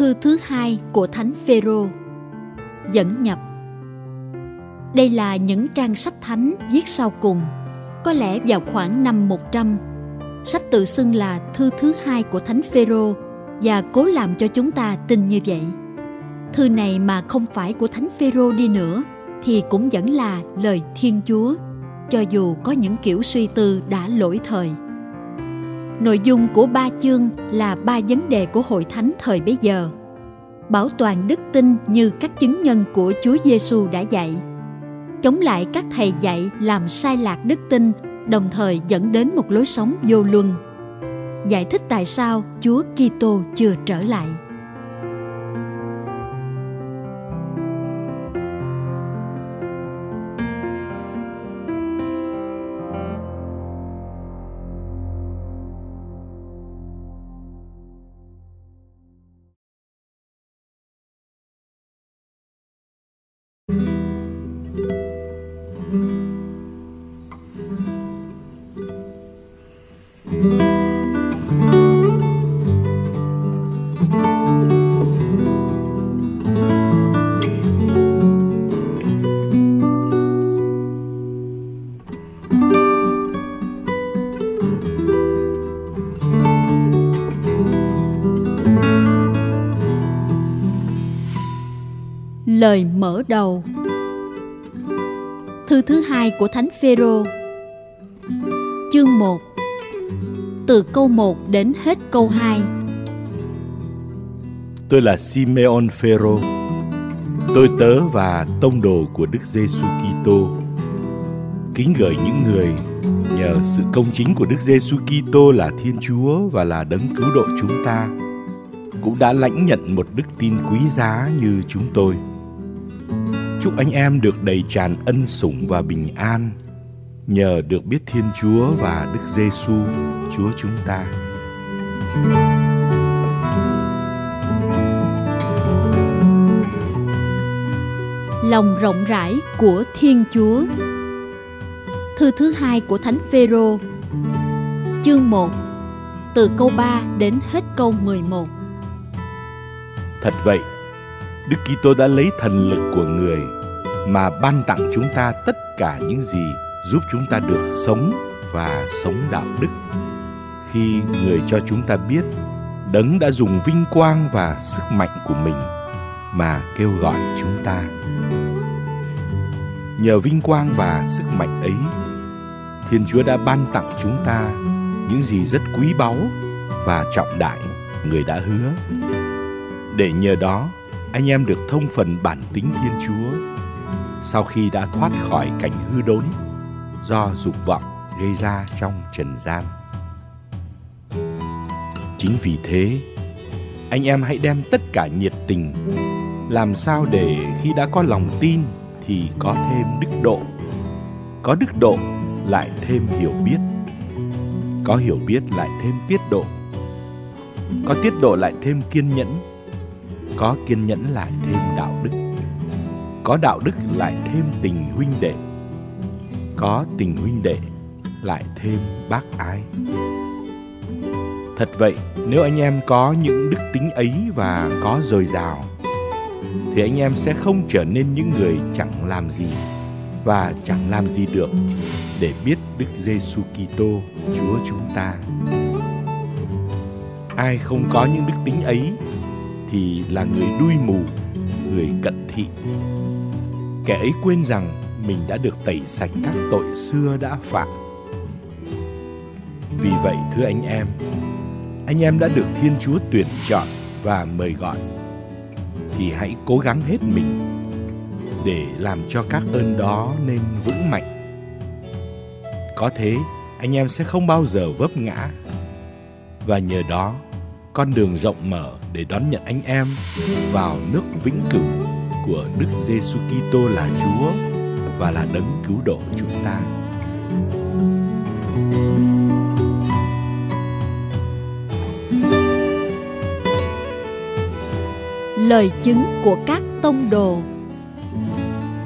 Thư thứ hai của Thánh Phêrô. Dẫn nhập. Đây là những trang sách thánh viết sau cùng, có lẽ vào khoảng năm 100. Sách tự xưng là thư thứ hai của Thánh Phêrô và cố làm cho chúng ta tin như vậy. Thư này mà không phải của Thánh Phêrô đi nữa thì cũng vẫn là lời Thiên Chúa, cho dù có những kiểu suy tư đã lỗi thời. Nội dung của ba chương là ba vấn đề của hội thánh thời bấy giờ. Bảo toàn đức tin như các chứng nhân của Chúa Giêsu đã dạy. Chống lại các thầy dạy làm sai lạc đức tin, đồng thời dẫn đến một lối sống vô luân. Giải thích tại sao Chúa Kitô chưa trở lại. Lời mở đầu. Thư thứ hai của Thánh Phêrô. Chương 1 Từ câu 1 đến hết câu 2 Tôi là Simeon Phêrô. Tôi tớ và tông đồ của Đức Giêsu Kitô. Kính gửi những người nhờ sự công chính của Đức Giêsu Kitô là Thiên Chúa và là đấng cứu độ chúng ta, cũng đã lãnh nhận một đức tin quý giá như chúng tôi. Chúc anh em được đầy tràn ân sủng và bình an nhờ được biết Thiên Chúa và Đức Giêsu, Chúa chúng ta. Lòng rộng rãi của Thiên Chúa. Thư thứ hai của Thánh Phêrô. Chương 1. Từ câu 3 đến hết câu 11. Thật vậy, Đức Kitô đã lấy thần lực của người mà ban tặng chúng ta tất cả những gì giúp chúng ta được sống và sống đạo đức. Khi người cho chúng ta biết Đấng đã dùng vinh quang và sức mạnh của mình mà kêu gọi chúng ta. Nhờ vinh quang và sức mạnh ấy, Thiên Chúa đã ban tặng chúng ta những gì rất quý báu và trọng đại người đã hứa. Để nhờ đó, anh em được thông phần bản tính Thiên Chúa sau khi đã thoát khỏi cảnh hư đốn do dục vọng gây ra trong trần gian. Chính vì thế, anh em hãy đem tất cả nhiệt tình làm sao để khi đã có lòng tin thì có thêm đức độ. Có đức độ lại thêm hiểu biết. Có hiểu biết lại thêm tiết độ. Có tiết độ lại thêm kiên nhẫn có kiên nhẫn lại thêm đạo đức. Có đạo đức lại thêm tình huynh đệ. Có tình huynh đệ lại thêm bác ái. Thật vậy, nếu anh em có những đức tính ấy và có dồi dào, thì anh em sẽ không trở nên những người chẳng làm gì và chẳng làm gì được để biết Đức Giêsu Kitô, Chúa chúng ta. Ai không có những đức tính ấy thì là người đuôi mù, người cận thị. Kẻ ấy quên rằng mình đã được tẩy sạch các tội xưa đã phạm. Vì vậy thưa anh em, anh em đã được Thiên Chúa tuyển chọn và mời gọi thì hãy cố gắng hết mình để làm cho các ơn đó nên vững mạnh. Có thế, anh em sẽ không bao giờ vấp ngã và nhờ đó con đường rộng mở để đón nhận anh em vào nước vĩnh cửu của Đức Giêsu Kitô là Chúa và là đấng cứu độ chúng ta. Lời chứng của các tông đồ.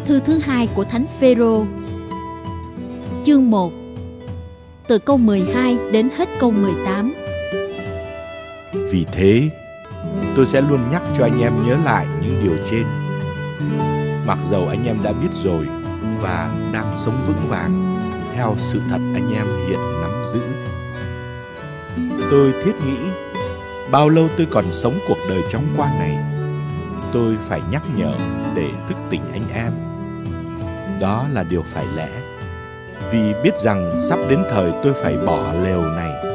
Thư thứ hai của Thánh Phêrô. Chương 1 Từ câu 12 đến hết câu 18 vì thế, tôi sẽ luôn nhắc cho anh em nhớ lại những điều trên. Mặc dầu anh em đã biết rồi và đang sống vững vàng theo sự thật anh em hiện nắm giữ. Tôi thiết nghĩ bao lâu tôi còn sống cuộc đời chóng qua này, tôi phải nhắc nhở để thức tỉnh anh em. Đó là điều phải lẽ vì biết rằng sắp đến thời tôi phải bỏ lều này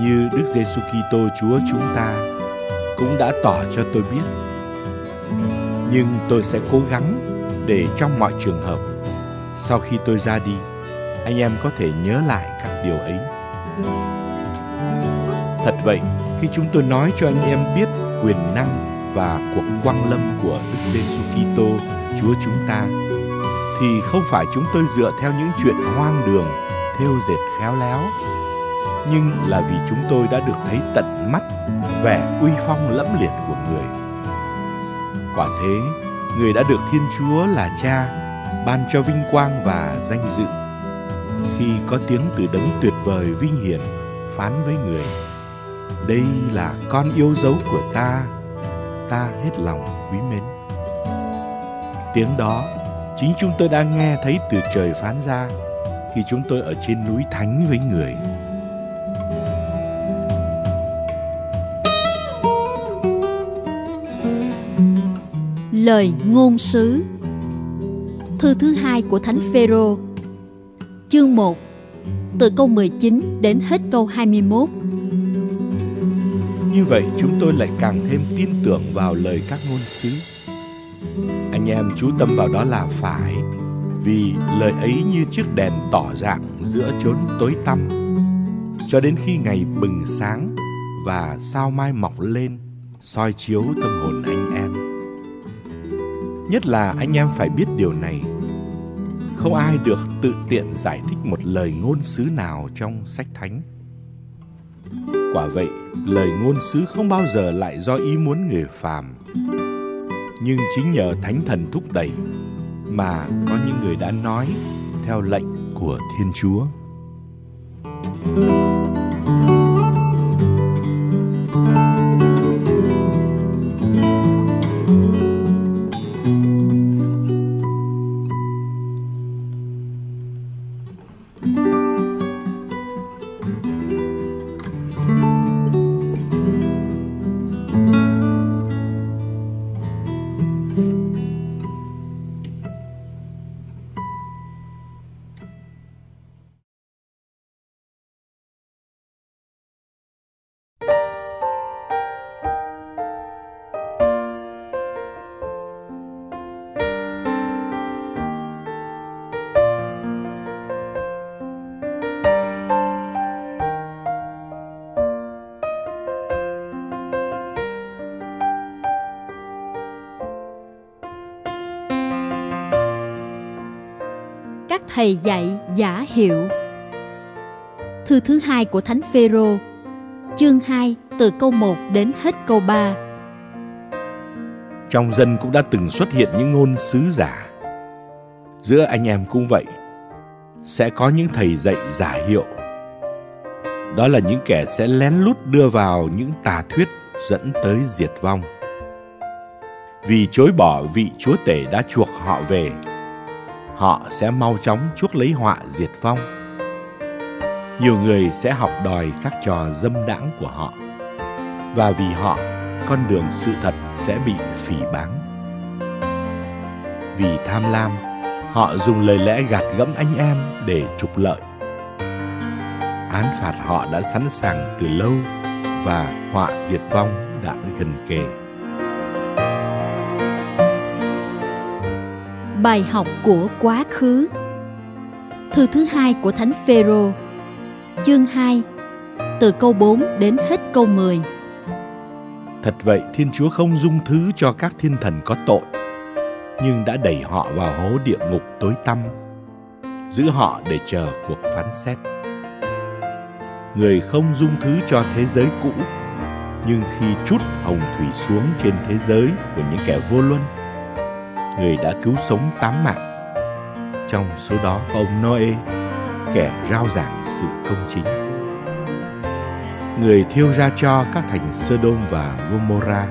như Đức Giêsu Kitô Chúa chúng ta cũng đã tỏ cho tôi biết. Nhưng tôi sẽ cố gắng để trong mọi trường hợp sau khi tôi ra đi, anh em có thể nhớ lại các điều ấy. Thật vậy, khi chúng tôi nói cho anh em biết quyền năng và cuộc quang lâm của Đức Giêsu Kitô Chúa chúng ta thì không phải chúng tôi dựa theo những chuyện hoang đường, thêu dệt khéo léo, nhưng là vì chúng tôi đã được thấy tận mắt vẻ uy phong lẫm liệt của người. Quả thế, người đã được Thiên Chúa là Cha ban cho vinh quang và danh dự. Khi có tiếng từ đấng tuyệt vời vinh hiển phán với người, đây là con yêu dấu của ta, ta hết lòng quý mến. Tiếng đó chính chúng tôi đang nghe thấy từ trời phán ra khi chúng tôi ở trên núi thánh với người. Lời ngôn sứ. Thư thứ hai của Thánh Phêrô, Chương 1 Từ câu 19 đến hết câu 21 Như vậy chúng tôi lại càng thêm tin tưởng vào lời các ngôn sứ. Anh em chú tâm vào đó là phải, vì lời ấy như chiếc đèn tỏ dạng giữa chốn tối tăm. Cho đến khi ngày bừng sáng và sao mai mọc lên, soi chiếu tâm hồn anh em nhất là anh em phải biết điều này. Không ai được tự tiện giải thích một lời ngôn sứ nào trong sách thánh. Quả vậy, lời ngôn sứ không bao giờ lại do ý muốn người phàm. Nhưng chính nhờ thánh thần thúc đẩy mà có những người đã nói theo lệnh của thiên chúa. Thầy dạy giả hiệu. Thư thứ hai của Thánh Phêrô, chương 2 từ câu 1 đến hết câu 3. Trong dân cũng đã từng xuất hiện những ngôn sứ giả. Giữa anh em cũng vậy, sẽ có những thầy dạy giả hiệu. Đó là những kẻ sẽ lén lút đưa vào những tà thuyết dẫn tới diệt vong. Vì chối bỏ vị chúa tể đã chuộc họ về họ sẽ mau chóng chuốc lấy họa diệt vong. Nhiều người sẽ học đòi các trò dâm đãng của họ. Và vì họ, con đường sự thật sẽ bị phỉ báng. Vì tham lam, họ dùng lời lẽ gạt gẫm anh em để trục lợi. Án phạt họ đã sẵn sàng từ lâu và họa diệt vong đã gần kề. Bài học của quá khứ. Thư thứ hai của Thánh Phêrô, Chương 2 Từ câu 4 đến hết câu 10 Thật vậy, Thiên Chúa không dung thứ cho các thiên thần có tội, Nhưng đã đẩy họ vào hố địa ngục tối tăm, Giữ họ để chờ cuộc phán xét. Người không dung thứ cho thế giới cũ, Nhưng khi chút hồng thủy xuống trên thế giới của những kẻ vô luân người đã cứu sống tám mạng. Trong số đó có ông Noe, kẻ rao giảng sự công chính. người thiêu ra cho các thành Sodom và Gomorrah,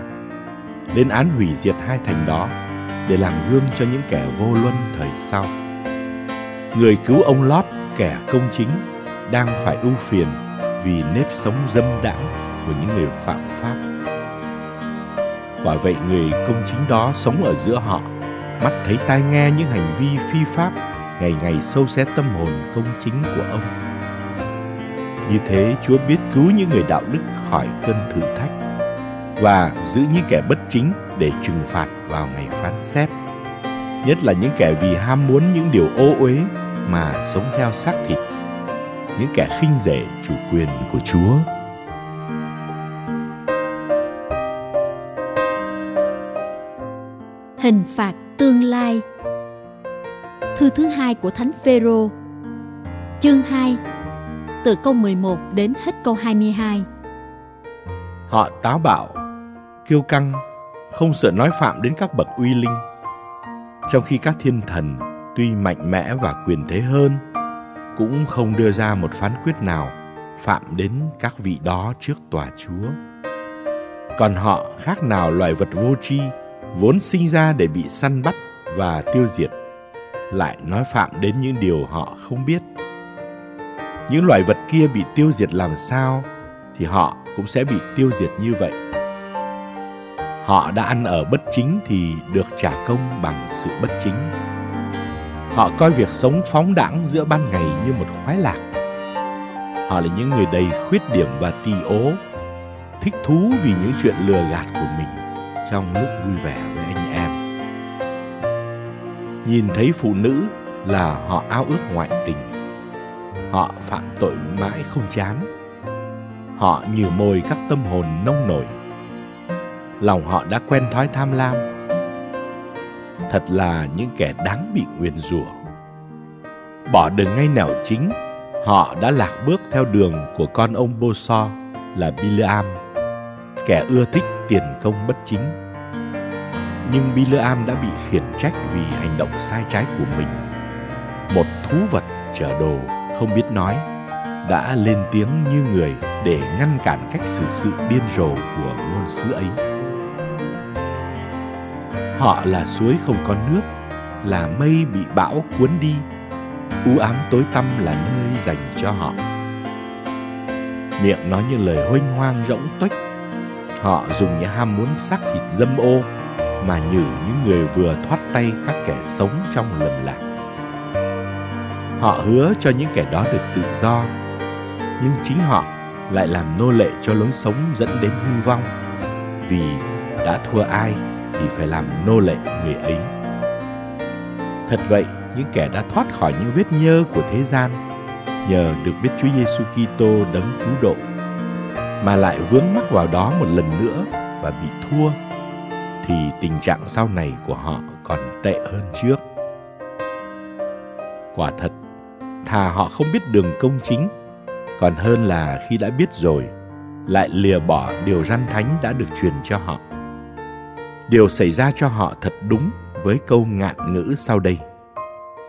lên án hủy diệt hai thành đó để làm gương cho những kẻ vô luân thời sau. Người cứu ông Lót, kẻ công chính, đang phải ưu phiền vì nếp sống dâm đãng của những người phạm pháp. Quả vậy người công chính đó sống ở giữa họ, mắt thấy tai nghe những hành vi phi pháp, ngày ngày sâu xé tâm hồn công chính của ông. Như thế Chúa biết cứu những người đạo đức khỏi cơn thử thách và giữ những kẻ bất chính để trừng phạt vào ngày phán xét. Nhất là những kẻ vì ham muốn những điều ô uế mà sống theo xác thịt những kẻ khinh rẻ chủ quyền của Chúa. Hình phạt tương lai Thư thứ hai của Thánh Phêrô Chương 2 Từ câu 11 đến hết câu 22 Họ táo bạo, kiêu căng, không sợ nói phạm đến các bậc uy linh. Trong khi các thiên thần tuy mạnh mẽ và quyền thế hơn cũng không đưa ra một phán quyết nào phạm đến các vị đó trước tòa Chúa. Còn họ khác nào loài vật vô tri vốn sinh ra để bị săn bắt và tiêu diệt, lại nói phạm đến những điều họ không biết. Những loài vật kia bị tiêu diệt làm sao thì họ cũng sẽ bị tiêu diệt như vậy. Họ đã ăn ở bất chính thì được trả công bằng sự bất chính Họ coi việc sống phóng đãng giữa ban ngày như một khoái lạc. Họ là những người đầy khuyết điểm và tì ố, thích thú vì những chuyện lừa gạt của mình trong lúc vui vẻ với anh em. Nhìn thấy phụ nữ là họ ao ước ngoại tình. Họ phạm tội mãi không chán. Họ như mồi các tâm hồn nông nổi. Lòng họ đã quen thói tham lam thật là những kẻ đáng bị nguyền rủa. Bỏ đường ngay nẻo chính, họ đã lạc bước theo đường của con ông Bô So là Bileam, kẻ ưa thích tiền công bất chính. Nhưng Bileam đã bị khiển trách vì hành động sai trái của mình. Một thú vật chở đồ không biết nói đã lên tiếng như người để ngăn cản cách xử sự điên rồ của ngôn sứ ấy. Họ là suối không có nước, là mây bị bão cuốn đi. U ám tối tăm là nơi dành cho họ. Miệng nói như lời huênh hoang rỗng tuếch. Họ dùng những ham muốn xác thịt dâm ô mà nhử những người vừa thoát tay các kẻ sống trong lầm lạc. Họ hứa cho những kẻ đó được tự do, nhưng chính họ lại làm nô lệ cho lối sống dẫn đến hư vong vì đã thua ai thì phải làm nô lệ người ấy. Thật vậy, những kẻ đã thoát khỏi những vết nhơ của thế gian nhờ được biết Chúa Giêsu Kitô đấng cứu độ mà lại vướng mắc vào đó một lần nữa và bị thua thì tình trạng sau này của họ còn tệ hơn trước. Quả thật, thà họ không biết đường công chính, còn hơn là khi đã biết rồi, lại lìa bỏ điều răn thánh đã được truyền cho họ. Điều xảy ra cho họ thật đúng với câu ngạn ngữ sau đây.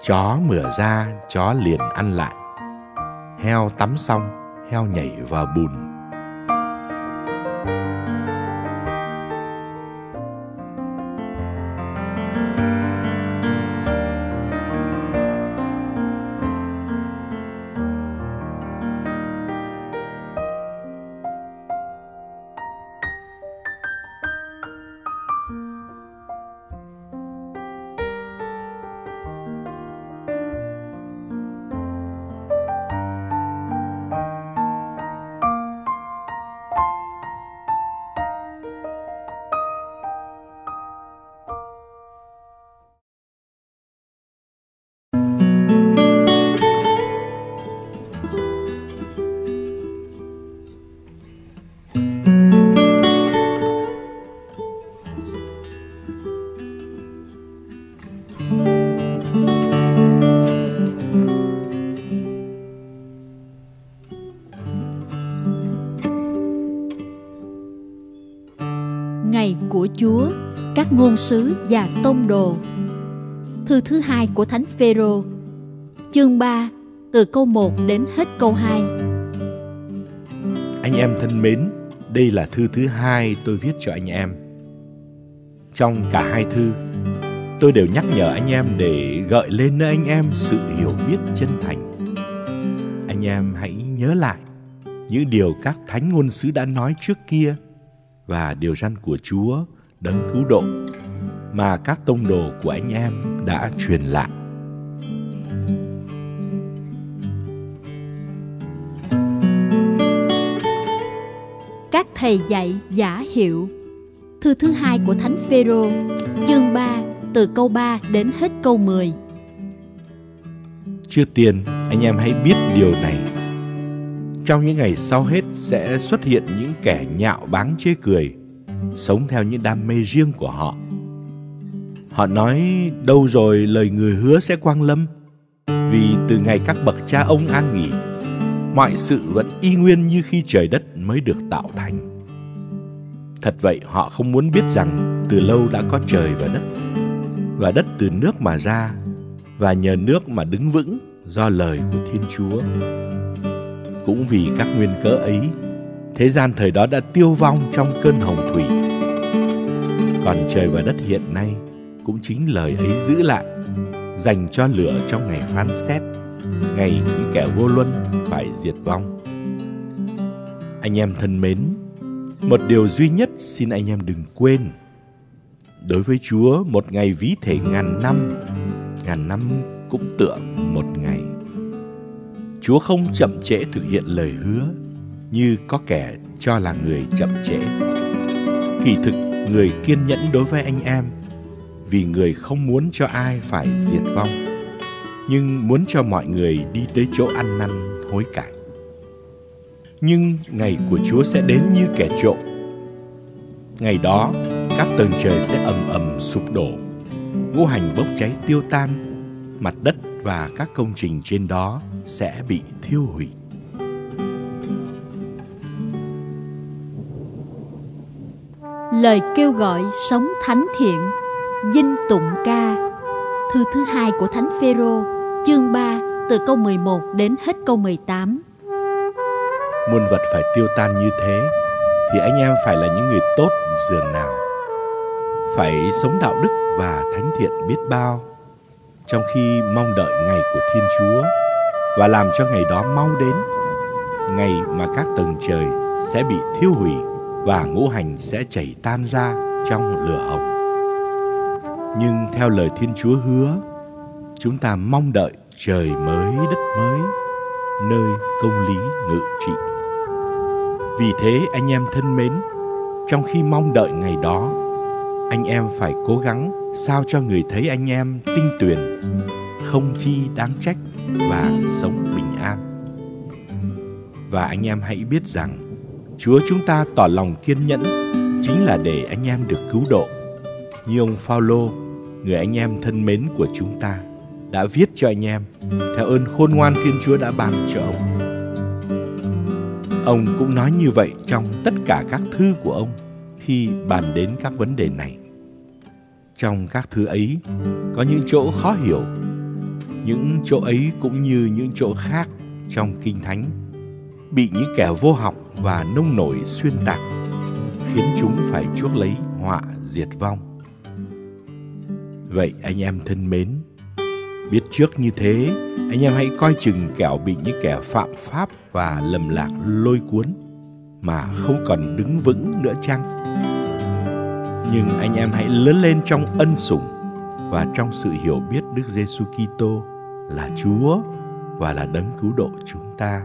Chó mửa ra chó liền ăn lại. Heo tắm xong heo nhảy vào bùn. Chúa, các ngôn sứ và tôn đồ. Thư thứ hai của Thánh Phêrô, chương 3, từ câu 1 đến hết câu 2. Anh em thân mến, đây là thư thứ hai tôi viết cho anh em. Trong cả hai thư, tôi đều nhắc nhở anh em để gợi lên nơi anh em sự hiểu biết chân thành. Anh em hãy nhớ lại những điều các thánh ngôn sứ đã nói trước kia và điều răn của Chúa đấng cứu độ mà các tông đồ của anh em đã truyền lại. Các thầy dạy giả hiệu Thư thứ hai của Thánh Phêrô, chương 3, từ câu 3 đến hết câu 10. Trước tiên, anh em hãy biết điều này. Trong những ngày sau hết sẽ xuất hiện những kẻ nhạo báng chê cười, sống theo những đam mê riêng của họ. Họ nói đâu rồi lời người hứa sẽ quang lâm, vì từ ngày các bậc cha ông an nghỉ, mọi sự vẫn y nguyên như khi trời đất mới được tạo thành. Thật vậy họ không muốn biết rằng từ lâu đã có trời và đất, và đất từ nước mà ra, và nhờ nước mà đứng vững do lời của Thiên Chúa. Cũng vì các nguyên cớ ấy, thế gian thời đó đã tiêu vong trong cơn hồng thủy. Còn trời và đất hiện nay cũng chính lời ấy giữ lại, dành cho lửa trong ngày phán xét, ngày những kẻ vô luân phải diệt vong. Anh em thân mến, một điều duy nhất xin anh em đừng quên. Đối với Chúa, một ngày ví thể ngàn năm, ngàn năm cũng tượng một ngày. Chúa không chậm trễ thực hiện lời hứa như có kẻ cho là người chậm trễ. Kỳ thực, người kiên nhẫn đối với anh em vì người không muốn cho ai phải diệt vong, nhưng muốn cho mọi người đi tới chỗ ăn năn hối cải. Nhưng ngày của Chúa sẽ đến như kẻ trộm. Ngày đó, các tầng trời sẽ ầm ầm sụp đổ, ngũ hành bốc cháy tiêu tan, mặt đất và các công trình trên đó sẽ bị thiêu hủy. Lời kêu gọi sống thánh thiện, dinh tụng ca. Thư thứ hai của Thánh Phêrô, chương 3, từ câu 11 đến hết câu 18. Muôn vật phải tiêu tan như thế, thì anh em phải là những người tốt dường nào. Phải sống đạo đức và thánh thiện biết bao, trong khi mong đợi ngày của Thiên Chúa và làm cho ngày đó mau đến, ngày mà các tầng trời sẽ bị thiêu hủy và ngũ hành sẽ chảy tan ra trong lửa hồng. Nhưng theo lời Thiên Chúa hứa, chúng ta mong đợi trời mới đất mới, nơi công lý ngự trị. Vì thế anh em thân mến, trong khi mong đợi ngày đó, anh em phải cố gắng sao cho người thấy anh em tinh tuyền, không chi đáng trách và sống bình an. Và anh em hãy biết rằng Chúa chúng ta tỏ lòng kiên nhẫn chính là để anh em được cứu độ. Như ông Phaolô, người anh em thân mến của chúng ta, đã viết cho anh em theo ơn khôn ngoan Thiên Chúa đã ban cho ông. Ông cũng nói như vậy trong tất cả các thư của ông khi bàn đến các vấn đề này. Trong các thư ấy có những chỗ khó hiểu, những chỗ ấy cũng như những chỗ khác trong Kinh Thánh bị những kẻ vô học và nông nổi xuyên tạc khiến chúng phải chuốc lấy họa diệt vong. Vậy anh em thân mến, biết trước như thế, anh em hãy coi chừng kẻo bị những kẻ phạm pháp và lầm lạc lôi cuốn mà không còn đứng vững nữa chăng? Nhưng anh em hãy lớn lên trong ân sủng và trong sự hiểu biết Đức Giêsu Kitô là Chúa và là đấng cứu độ chúng ta.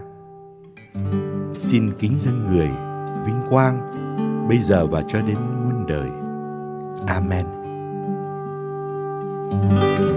Xin kính dân người, vinh quang, bây giờ và cho đến muôn đời. Amen. thank you